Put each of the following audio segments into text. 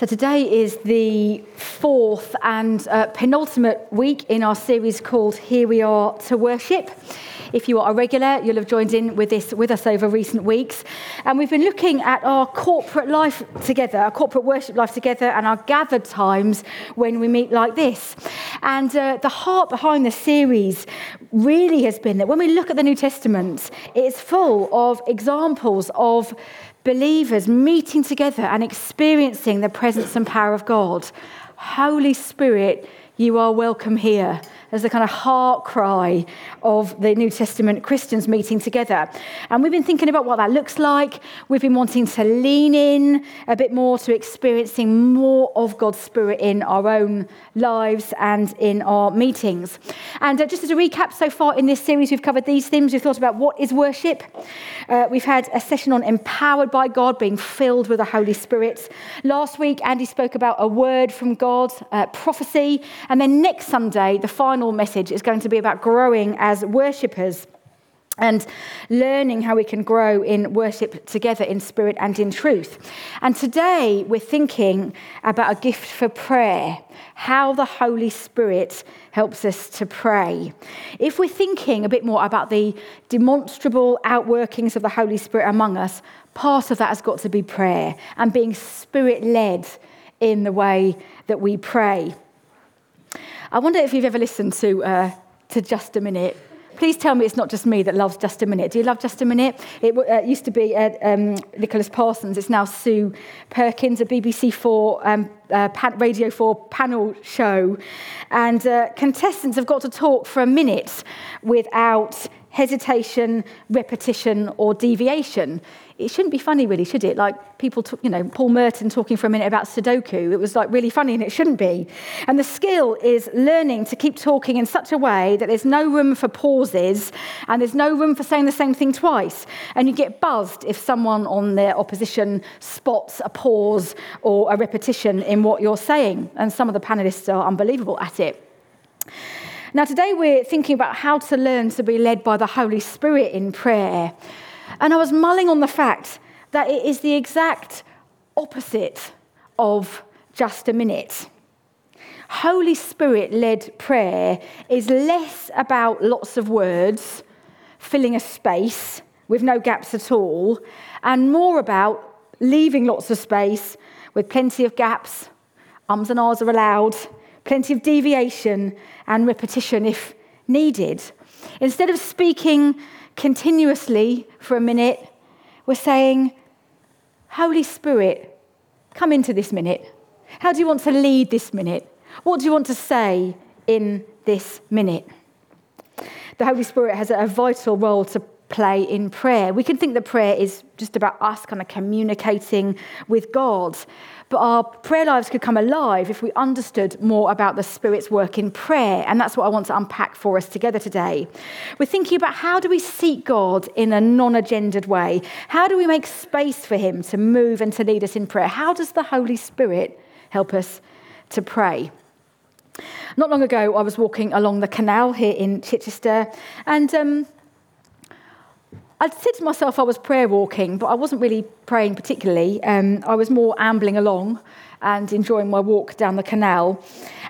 So, today is the fourth and uh, penultimate week in our series called Here We Are to Worship. If you are a regular, you'll have joined in with this with us over recent weeks. And we've been looking at our corporate life together, our corporate worship life together, and our gathered times when we meet like this. And uh, the heart behind the series really has been that when we look at the New Testament, it's full of examples of believers meeting together and experiencing the presence and power of God. Holy Spirit, you are welcome here as the kind of heart cry of the New Testament Christians meeting together. And we've been thinking about what that looks like. We've been wanting to lean in a bit more to experiencing more of God's Spirit in our own lives and in our meetings. And uh, just as a recap, so far in this series, we've covered these themes. We've thought about what is worship. Uh, we've had a session on empowered by God, being filled with the Holy Spirit. Last week, Andy spoke about a word from God, uh, prophecy. And then next Sunday, the final final message is going to be about growing as worshippers and learning how we can grow in worship together in spirit and in truth. And today we're thinking about a gift for prayer, how the Holy Spirit helps us to pray. If we're thinking a bit more about the demonstrable outworkings of the Holy Spirit among us, part of that has got to be prayer and being spirit led in the way that we pray. I wonder if you've ever listened to, uh, to Just a Minute. Please tell me it's not just me that loves Just a Minute. Do you love Just a Minute? It uh, used to be uh, um, Nicholas Parsons. It's now Sue Perkins, a BBC 4 um, uh, Radio 4 panel show. And uh, contestants have got to talk for a minute without hesitation, repetition, or deviation it shouldn't be funny, really, should it? Like people, you know, Paul Merton talking for a minute about Sudoku. It was like really funny, and it shouldn't be. And the skill is learning to keep talking in such a way that there's no room for pauses and there's no room for saying the same thing twice. And you get buzzed if someone on their opposition spots a pause or a repetition in what you're saying. And some of the panelists are unbelievable at it. Now, today we're thinking about how to learn to be led by the Holy Spirit in prayer. And I was mulling on the fact that it is the exact opposite of just a minute. Holy Spirit led prayer is less about lots of words, filling a space with no gaps at all, and more about leaving lots of space with plenty of gaps, ums and ahs are allowed, plenty of deviation and repetition if needed. Instead of speaking continuously for a minute, we're saying, Holy Spirit, come into this minute. How do you want to lead this minute? What do you want to say in this minute? The Holy Spirit has a vital role to play in prayer. We can think that prayer is just about us kind of communicating with God, but our prayer lives could come alive if we understood more about the Spirit's work in prayer. And that's what I want to unpack for us together today. We're thinking about how do we seek God in a non agendered way? How do we make space for Him to move and to lead us in prayer? How does the Holy Spirit help us to pray? Not long ago, I was walking along the canal here in Chichester, and um, I'd said to myself I was prayer walking, but I wasn't really praying particularly. Um, I was more ambling along and enjoying my walk down the canal.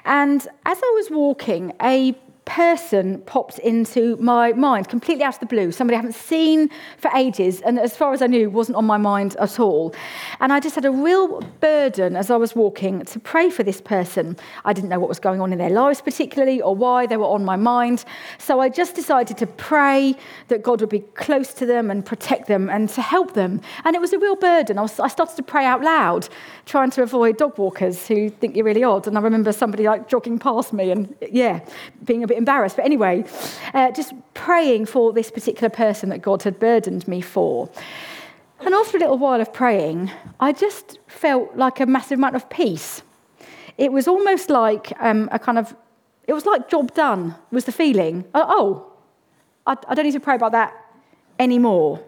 And as I was walking, a person popped into my mind completely out of the blue, somebody I haven't seen for ages, and as far as I knew, wasn't on my mind at all. And I just had a real burden as I was walking to pray for this person. I didn't know what was going on in their lives particularly or why they were on my mind. So I just decided to pray that God would be close to them and protect them and to help them. And it was a real burden. I, was, I started to pray out loud, trying to avoid dog walkers who think you're really odd. And I remember somebody like jogging past me and, yeah, being a bit embarrassed. But anyway, uh, just praying for this particular person that God had burdened me for. And after a little while of praying, I just felt like a massive amount of peace. It was almost like um, a kind of, it was like job done, was the feeling. Uh, oh, I, I don't need to pray about that anymore.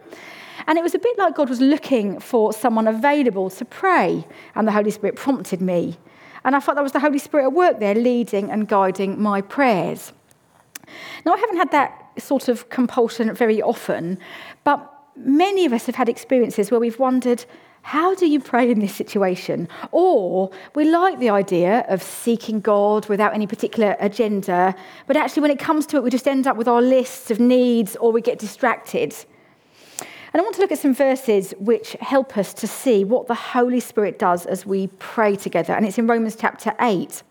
And it was a bit like God was looking for someone available to pray, and the Holy Spirit prompted me. And I felt that was the Holy Spirit at work there, leading and guiding my prayers. Now, I haven't had that sort of compulsion very often, but many of us have had experiences where we've wondered, How do you pray in this situation? Or we like the idea of seeking God without any particular agenda, but actually, when it comes to it, we just end up with our lists of needs or we get distracted. And I want to look at some verses which help us to see what the Holy Spirit does as we pray together. And it's in Romans chapter 8.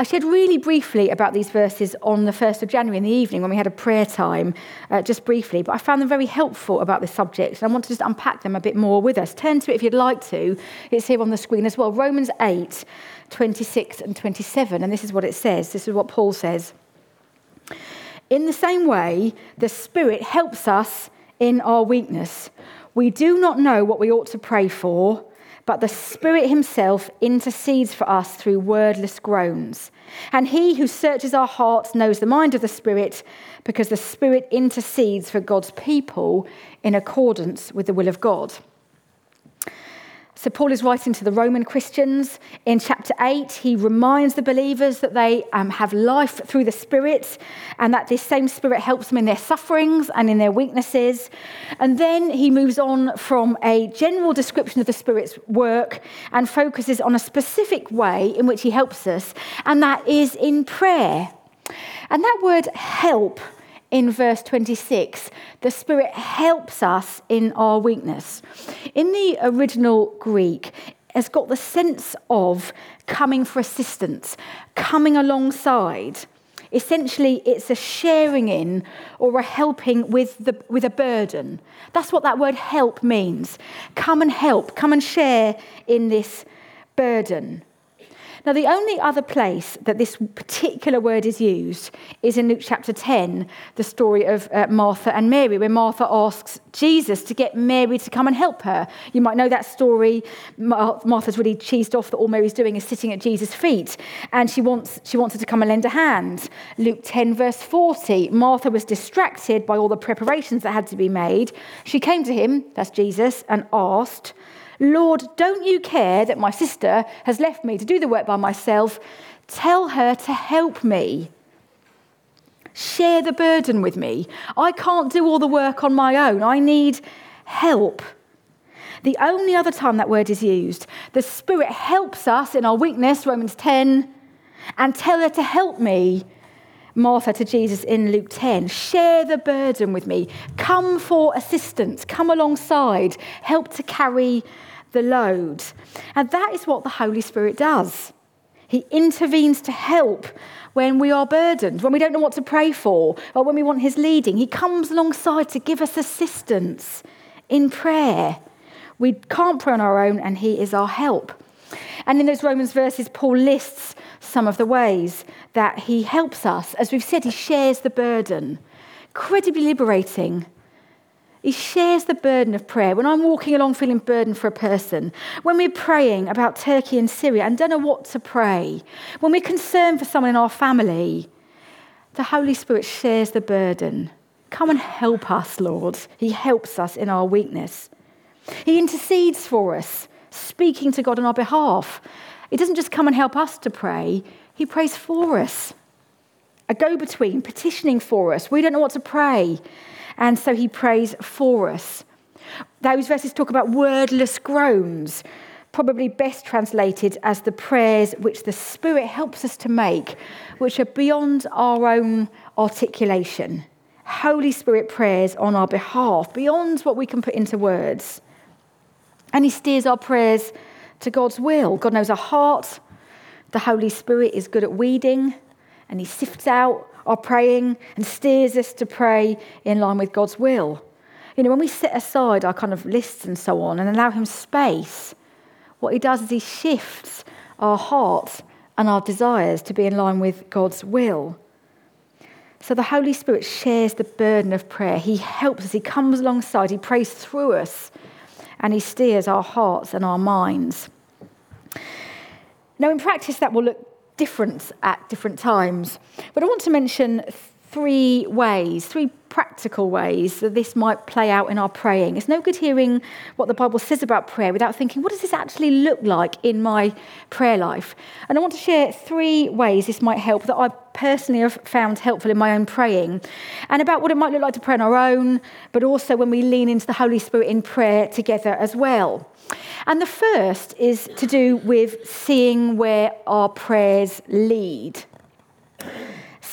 I shared really briefly about these verses on the 1st of January in the evening when we had a prayer time, uh, just briefly, but I found them very helpful about this subject, and I want to just unpack them a bit more with us. Turn to it if you'd like to. It's here on the screen as well. Romans 8, 26 and 27, and this is what it says. This is what Paul says. In the same way, the Spirit helps us in our weakness. We do not know what we ought to pray for but the Spirit Himself intercedes for us through wordless groans. And He who searches our hearts knows the mind of the Spirit, because the Spirit intercedes for God's people in accordance with the will of God. So, Paul is writing to the Roman Christians. In chapter 8, he reminds the believers that they um, have life through the Spirit and that this same Spirit helps them in their sufferings and in their weaknesses. And then he moves on from a general description of the Spirit's work and focuses on a specific way in which he helps us, and that is in prayer. And that word help in verse 26, the Spirit helps us in our weakness. In the original Greek, has got the sense of coming for assistance, coming alongside. Essentially, it's a sharing in or a helping with, the, with a burden. That's what that word help means. Come and help, come and share in this burden. Now, the only other place that this particular word is used is in Luke chapter 10, the story of uh, Martha and Mary, where Martha asks Jesus to get Mary to come and help her. You might know that story. Martha's really cheesed off that all Mary's doing is sitting at Jesus' feet, and she wants, she wants her to come and lend a hand. Luke 10, verse 40, Martha was distracted by all the preparations that had to be made. She came to him, that's Jesus, and asked, Lord, don't you care that my sister has left me to do the work by myself? Tell her to help me. Share the burden with me. I can't do all the work on my own. I need help. The only other time that word is used, the Spirit helps us in our weakness, Romans 10, and tell her to help me, Martha to Jesus in Luke 10. Share the burden with me. Come for assistance. Come alongside. Help to carry the load. And that is what the Holy Spirit does. He intervenes to help when we are burdened, when we don't know what to pray for, or when we want His leading. He comes alongside to give us assistance in prayer. We can't pray on our own, and He is our help. And in those Romans verses, Paul lists some of the ways that He helps us. As we've said, He shares the burden. Incredibly liberating he shares the burden of prayer. When I'm walking along feeling burdened for a person, when we're praying about Turkey and Syria and don't know what to pray, when we're concerned for someone in our family, the Holy Spirit shares the burden. Come and help us, Lord. He helps us in our weakness. He intercedes for us, speaking to God on our behalf. He doesn't just come and help us to pray, He prays for us. A go between, petitioning for us. We don't know what to pray. And so he prays for us. Those verses talk about wordless groans, probably best translated as the prayers which the Spirit helps us to make, which are beyond our own articulation. Holy Spirit prayers on our behalf, beyond what we can put into words. And He steers our prayers to God's will. God knows our heart. The Holy Spirit is good at weeding, and He sifts out our praying and steers us to pray in line with God's will. You know, when we set aside our kind of lists and so on and allow Him space, what He does is He shifts our hearts and our desires to be in line with God's will. So the Holy Spirit shares the burden of prayer. He helps us, He comes alongside, He prays through us, and He steers our hearts and our minds. Now, in practice, that will look different at different times. But I want to mention three ways, three practical ways that this might play out in our praying. It's no good hearing what the Bible says about prayer without thinking, what does this actually look like in my prayer life? And I want to share three ways this might help that I personally have found helpful in my own praying, and about what it might look like to pray on our own, but also when we lean into the Holy Spirit in prayer together as well. And the first is to do with seeing where our prayers lead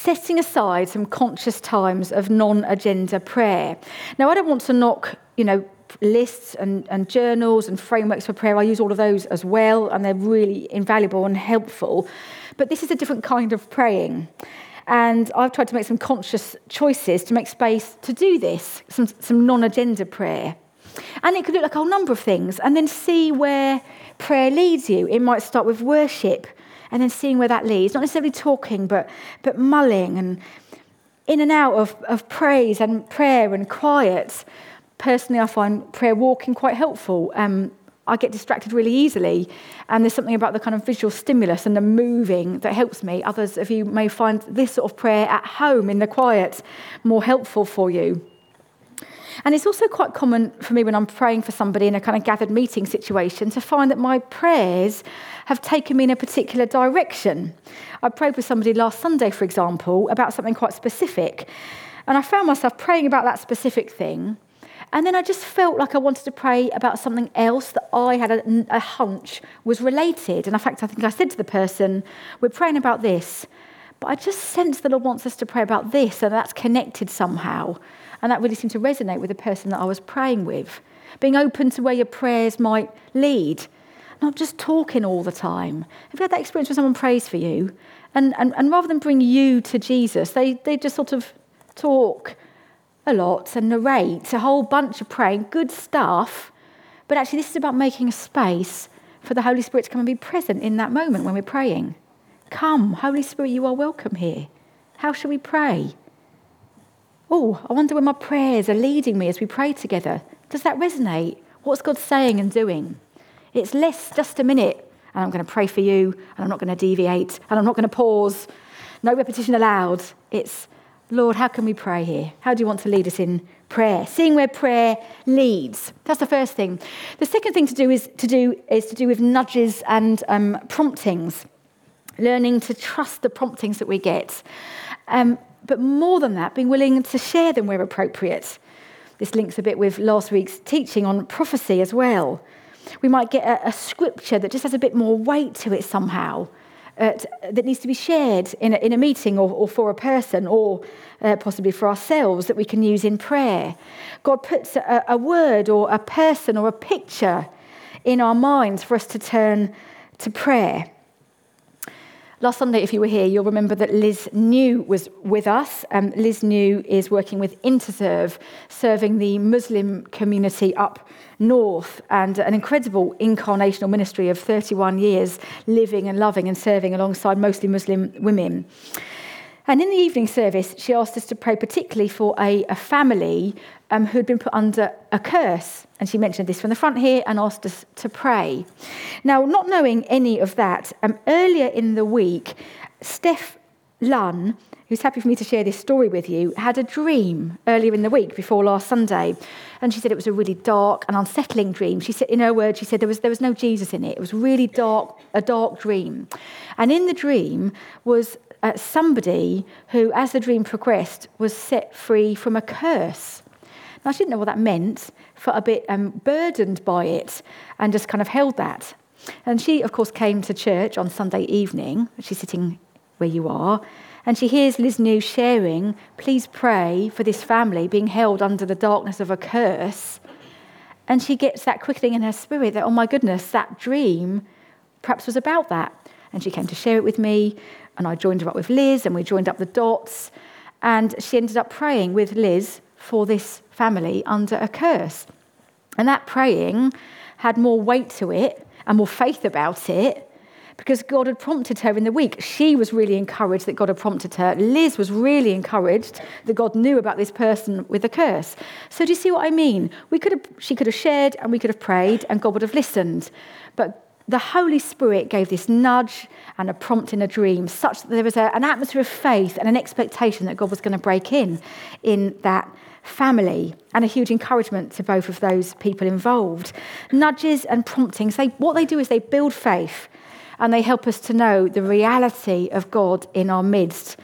setting aside some conscious times of non-agenda prayer. Now, I don't want to knock, you know, lists and, and journals and frameworks for prayer. I use all of those as well, and they're really invaluable and helpful. But this is a different kind of praying. And I've tried to make some conscious choices to make space to do this, some, some non agenda prayer. And it could look like a whole number of things, and then see where prayer leads you. It might start with worship, and then seeing where that leads. Not necessarily talking, but, but mulling and in and out of, of praise and prayer and quiet. Personally, I find prayer walking quite helpful. Um, I get distracted really easily, and there's something about the kind of visual stimulus and the moving that helps me. Others of you may find this sort of prayer at home in the quiet more helpful for you. And it's also quite common for me when I'm praying for somebody in a kind of gathered meeting situation to find that my prayers have taken me in a particular direction. I prayed with somebody last Sunday, for example, about something quite specific. And I found myself praying about that specific thing. And then I just felt like I wanted to pray about something else that I had a, a hunch was related. And in fact, I think I said to the person, We're praying about this. But I just sense the Lord wants us to pray about this, and that's connected somehow. And that really seemed to resonate with the person that I was praying with. Being open to where your prayers might lead, not just talking all the time. Have you had that experience where someone prays for you? And, and, and rather than bring you to Jesus, they, they just sort of talk a lot and narrate a whole bunch of praying, good stuff. But actually, this is about making a space for the Holy Spirit to come and be present in that moment when we're praying. Come, Holy Spirit, you are welcome here. How shall we pray? Oh, I wonder where my prayers are leading me as we pray together. Does that resonate? What's God saying and doing? It's less just a minute, and I'm going to pray for you, and I'm not going to deviate, and I'm not going to pause. No repetition allowed. It's, Lord, how can we pray here? How do you want to lead us in prayer? Seeing where prayer leads. That's the first thing. The second thing to do is to do, is to do with nudges and um, promptings, learning to trust the promptings that we get. Um, but more than that, being willing to share them where appropriate. This links a bit with last week's teaching on prophecy as well. We might get a, a scripture that just has a bit more weight to it somehow, uh, that needs to be shared in a, in a meeting or, or, for a person or uh, possibly for ourselves that we can use in prayer. God puts a, a word or a person or a picture in our minds for us to turn to prayer. Last Sunday, if you were here, you'll remember that Liz New was with us. Um, Liz New is working with Interserve, serving the Muslim community up north, and an incredible incarnational ministry of 31 years living and loving and serving alongside mostly Muslim women. And in the evening service, she asked us to pray particularly for a, a family um, who had been put under a curse. And she mentioned this from the front here and asked us to pray. Now, not knowing any of that, um, earlier in the week, Steph Lunn, who's happy for me to share this story with you, had a dream earlier in the week before last Sunday. And she said it was a really dark and unsettling dream. She said, in her words, she said there was, there was no Jesus in it. It was really dark, a dark dream. And in the dream was uh, somebody who, as the dream progressed, was set free from a curse. Now, I didn't know what that meant, felt a bit um, burdened by it, and just kind of held that. And she, of course, came to church on Sunday evening. She's sitting where you are. And she hears Liz New sharing, please pray for this family being held under the darkness of a curse. And she gets that quickening in her spirit that, oh my goodness, that dream perhaps was about that. And she came to share it with me. And I joined her up with Liz, and we joined up the dots. And she ended up praying with Liz for this family under a curse. And that praying had more weight to it and more faith about it because God had prompted her in the week. She was really encouraged that God had prompted her. Liz was really encouraged that God knew about this person with a curse. So do you see what I mean? We could have, she could have shared and we could have prayed and God would have listened. But the Holy Spirit gave this nudge and a prompt in a dream, such that there was a, an atmosphere of faith and an expectation that God was going to break in in that family, and a huge encouragement to both of those people involved. Nudges and promptings, they, what they do is they build faith and they help us to know the reality of God in our midst.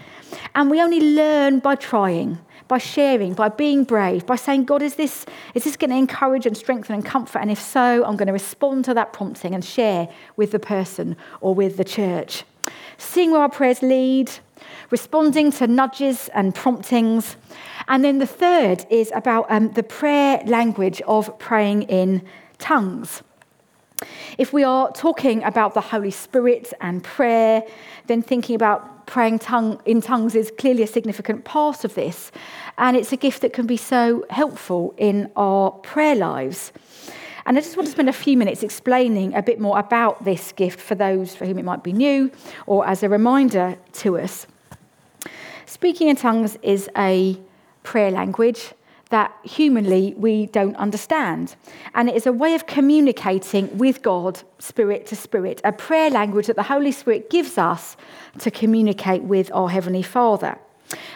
And we only learn by trying by sharing, by being brave, by saying, God, is this, is this going to encourage and strengthen and comfort? And if so, I'm going to respond to that prompting and share with the person or with the church. Seeing where our prayers lead, responding to nudges and promptings. And then the third is about um, the prayer language of praying in tongues. If we are talking about the Holy Spirit and prayer, then thinking about praying tongue, in tongues is clearly a significant part of this. And it's a gift that can be so helpful in our prayer lives. And I just want to spend a few minutes explaining a bit more about this gift for those for whom it might be new or as a reminder to us. Speaking in tongues is a prayer language that humanly we don't understand. And it is a way of communicating with God, spirit to spirit, a prayer language that the Holy Spirit gives us to communicate with our Heavenly Father.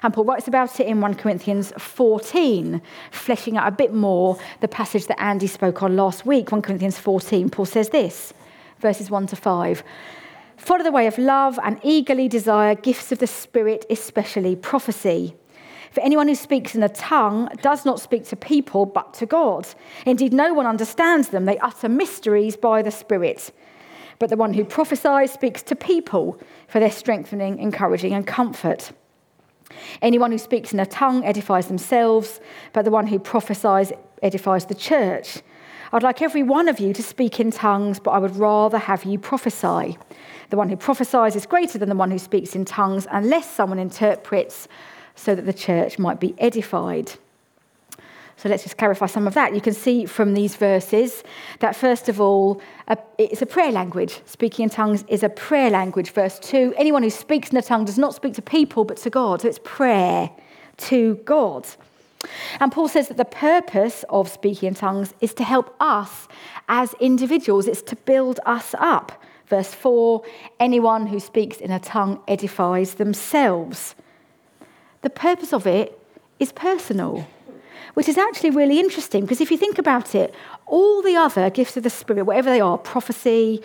And Paul writes about it in 1 Corinthians 14, fleshing out a bit more the passage that Andy spoke on last week, 1 Corinthians 14. Paul says this, verses 1 to 5. Follow the way of love and eagerly desire gifts of the Spirit, especially prophecy for anyone who speaks in a tongue does not speak to people, but to God. Indeed, no one understands them. They utter mysteries by the Spirit. But the one who prophesies speaks to people for their strengthening, encouraging, and comfort. Anyone who speaks in a tongue edifies themselves, but the one who prophesies edifies the church. I'd like every one of you to speak in tongues, but I would rather have you prophesy. The one who prophesies is greater than the one who speaks in tongues, unless someone interprets so that the church might be edified. So let's just clarify some of that. You can see from these verses that, first of all, it's a prayer language. Speaking in tongues is a prayer language. Verse 2 anyone who speaks in a tongue does not speak to people but to God. So it's prayer to God. And Paul says that the purpose of speaking in tongues is to help us as individuals, it's to build us up. Verse 4 anyone who speaks in a tongue edifies themselves the purpose of it is personal, which is actually really interesting because if you think about it, all the other gifts of the Spirit, whatever they are prophecy,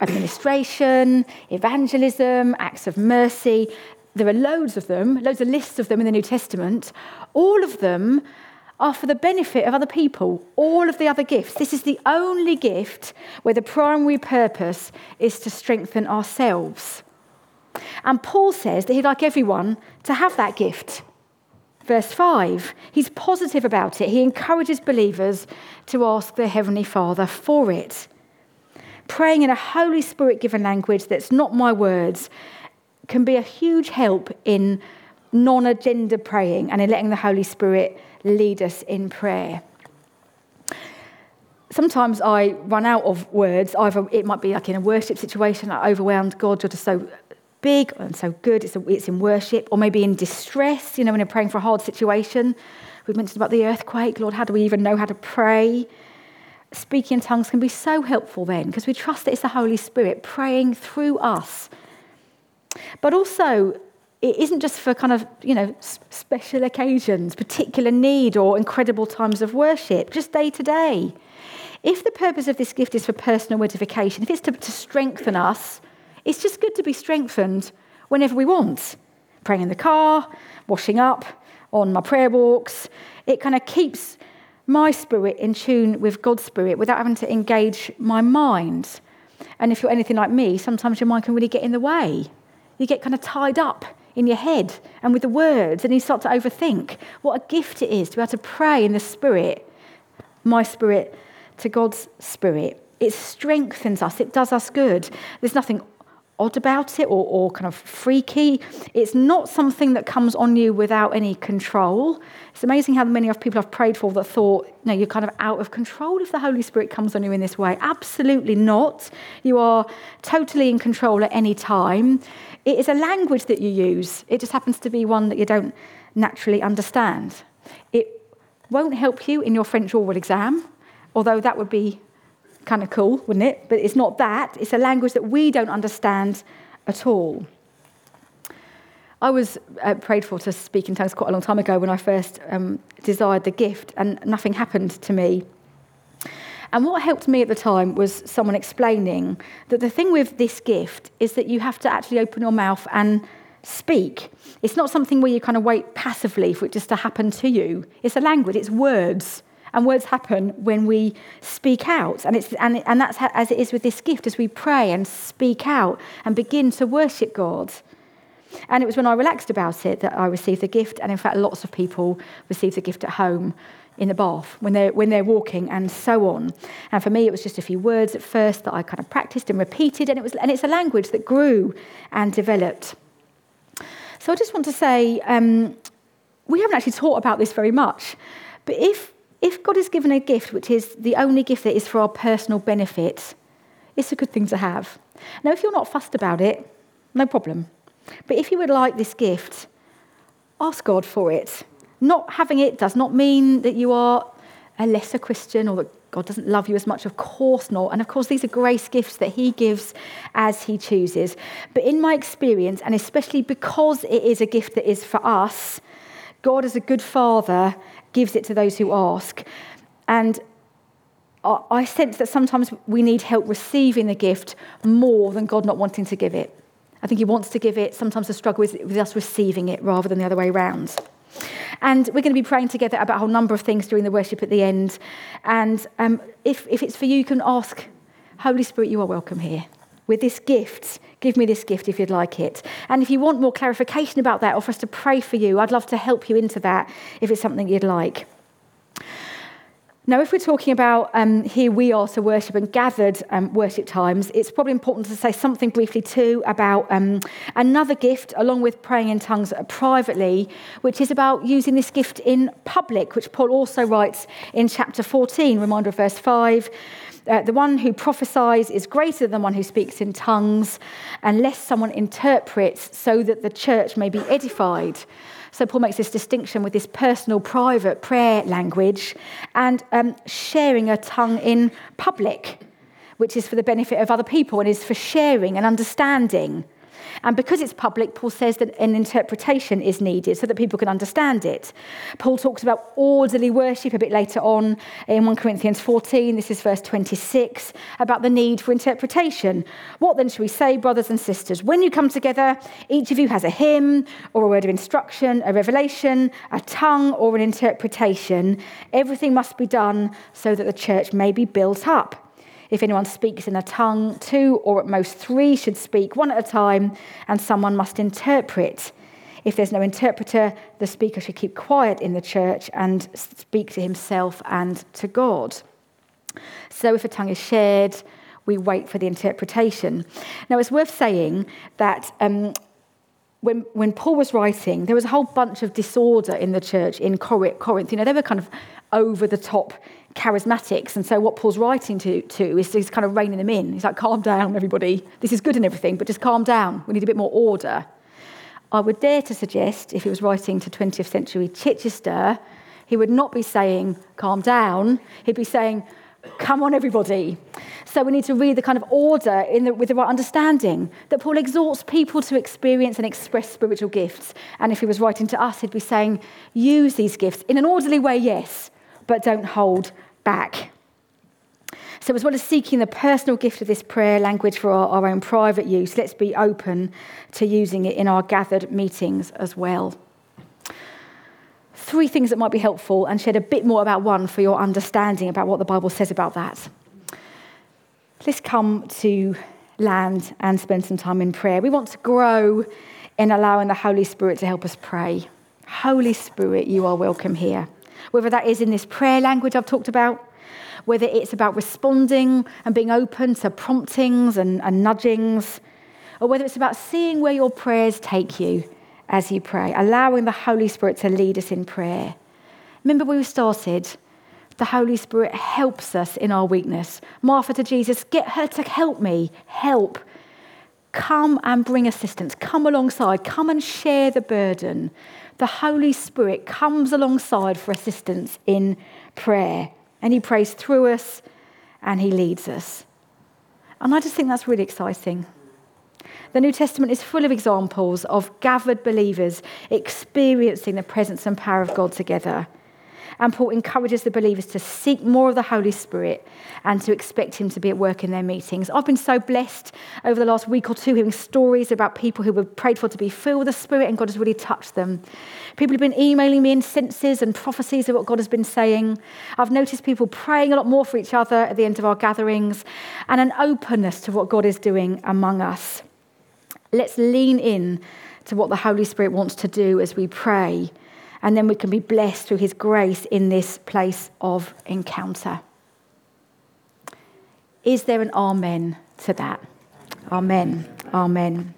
administration, evangelism, acts of mercy there are loads of them, loads of lists of them in the New Testament. All of them are for the benefit of other people, all of the other gifts. This is the only gift where the primary purpose is to strengthen ourselves. And Paul says that he'd like everyone to have that gift. Verse 5, he's positive about it. He encourages believers to ask their Heavenly Father for it. Praying in a Holy Spirit given language that's not my words can be a huge help in non agenda praying and in letting the Holy Spirit lead us in prayer. Sometimes I run out of words. Either it might be like in a worship situation, I overwhelmed God, you're just so big and so good, it's, a, it's in worship, or maybe in distress, you know, when you're praying for a hard situation. We've mentioned about the earthquake. Lord, how do we even know how to pray? Speaking in tongues can be so helpful then because we trust that it's the Holy Spirit praying through us. But also, it isn't just for kind of, you know, special occasions, particular need, or incredible times of worship, just day to day. If the purpose of this gift is for personal edification, if it's to, to strengthen us, it's just good to be strengthened whenever we want. Praying in the car, washing up, on my prayer walks. It kind of keeps my spirit in tune with God's spirit without having to engage my mind. And if you're anything like me, sometimes your mind can really get in the way. You get kind of tied up in your head and with the words, and you start to overthink what a gift it is to be able to pray in the spirit, my spirit to God's spirit. It strengthens us, it does us good. There's nothing odd about it or, or kind of freaky. It's not something that comes on you without any control. It's amazing how many of people I've prayed for that thought, no, you're kind of out of control if the Holy Spirit comes on you in this way. Absolutely not. You are totally in control at any time. It is a language that you use, it just happens to be one that you don't naturally understand. It won't help you in your French oral exam, although that would be Kind of cool, wouldn't it? But it's not that. It's a language that we don't understand at all. I was uh, prayed for to speak in tongues quite a long time ago when I first um, desired the gift, and nothing happened to me. And what helped me at the time was someone explaining that the thing with this gift is that you have to actually open your mouth and speak. It's not something where you kind of wait passively for it just to happen to you. It's a language, it's words. And words happen when we speak out. And, it's, and, and that's how, as it is with this gift, as we pray and speak out and begin to worship God. And it was when I relaxed about it that I received the gift. And in fact, lots of people receive the gift at home in the bath when they're, when they're walking and so on. And for me, it was just a few words at first that I kind of practiced and repeated. And, it was, and it's a language that grew and developed. So I just want to say um, we haven't actually taught about this very much. But if, if God has given a gift, which is the only gift that is for our personal benefit, it's a good thing to have. Now, if you're not fussed about it, no problem. But if you would like this gift, ask God for it. Not having it does not mean that you are a lesser Christian or that God doesn't love you as much. Of course not. And of course, these are grace gifts that He gives as He chooses. But in my experience, and especially because it is a gift that is for us, God, as a good father, gives it to those who ask. And I sense that sometimes we need help receiving the gift more than God not wanting to give it. I think He wants to give it. Sometimes the struggle is with us receiving it rather than the other way around. And we're going to be praying together about a whole number of things during the worship at the end. And um, if, if it's for you, you can ask, Holy Spirit, you are welcome here. With this gift, give me this gift if you'd like it. And if you want more clarification about that or for us to pray for you, I'd love to help you into that if it's something you'd like. Now, if we're talking about um, here we are to worship and gathered um, worship times, it's probably important to say something briefly too about um, another gift, along with praying in tongues privately, which is about using this gift in public, which Paul also writes in chapter 14, reminder of verse 5. Uh, the one who prophesies is greater than one who speaks in tongues, unless someone interprets so that the church may be edified. So Paul makes this distinction with this personal, private prayer language and um, sharing a tongue in public, which is for the benefit of other people and is for sharing and understanding. And because it's public, Paul says that an interpretation is needed so that people can understand it. Paul talks about orderly worship a bit later on in 1 Corinthians 14. This is verse 26 about the need for interpretation. What then should we say, brothers and sisters? When you come together, each of you has a hymn or a word of instruction, a revelation, a tongue, or an interpretation. Everything must be done so that the church may be built up. If anyone speaks in a tongue, two or at most three should speak one at a time, and someone must interpret. If there's no interpreter, the speaker should keep quiet in the church and speak to himself and to God. So if a tongue is shared, we wait for the interpretation. Now, it's worth saying that um, when, when Paul was writing, there was a whole bunch of disorder in the church in Corinth. You know, they were kind of over the top charismatics. And so what Paul's writing to, to is he's kind of reining them in. He's like, calm down, everybody. This is good and everything, but just calm down. We need a bit more order. I would dare to suggest, if he was writing to 20th century Chichester, he would not be saying, calm down. He'd be saying, come on, everybody. So we need to read the kind of order the, with the right understanding that Paul exhorts people to experience and express spiritual gifts. And if he was writing to us, he'd be saying, use these gifts in an orderly way, yes, but don't hold back. So, as well as seeking the personal gift of this prayer language for our, our, own private use, let's be open to using it in our gathered meetings as well. Three things that might be helpful and shed a bit more about one for your understanding about what the Bible says about that. Let's come to land and spend some time in prayer. We want to grow in allowing the Holy Spirit to help us pray. Holy Spirit, you are welcome here whether that is in this prayer language I've talked about, whether it's about responding and being open to promptings and, and nudgings, or whether it's about seeing where your prayers take you as you pray, allowing the Holy Spirit to lead us in prayer. Remember, we started. The Holy Spirit helps us in our weakness. Martha to Jesus, get her to help me. Help. Come and bring assistance. Come alongside. Come and share the burden the Holy Spirit comes alongside for assistance in prayer. And he prays through us and he leads us. And I just think that's really exciting. The New Testament is full of examples of gathered believers experiencing the presence and power of God together. And Paul encourages the believers to seek more of the Holy Spirit and to expect Him to be at work in their meetings. I've been so blessed over the last week or two hearing stories about people who were prayed for to be filled with the Spirit and God has really touched them. People have been emailing me in senses and prophecies of what God has been saying. I've noticed people praying a lot more for each other at the end of our gatherings and an openness to what God is doing among us. Let's lean in to what the Holy Spirit wants to do as we pray and then we can be blessed through his grace in this place of encounter. Is there an amen to that? Amen. Amen.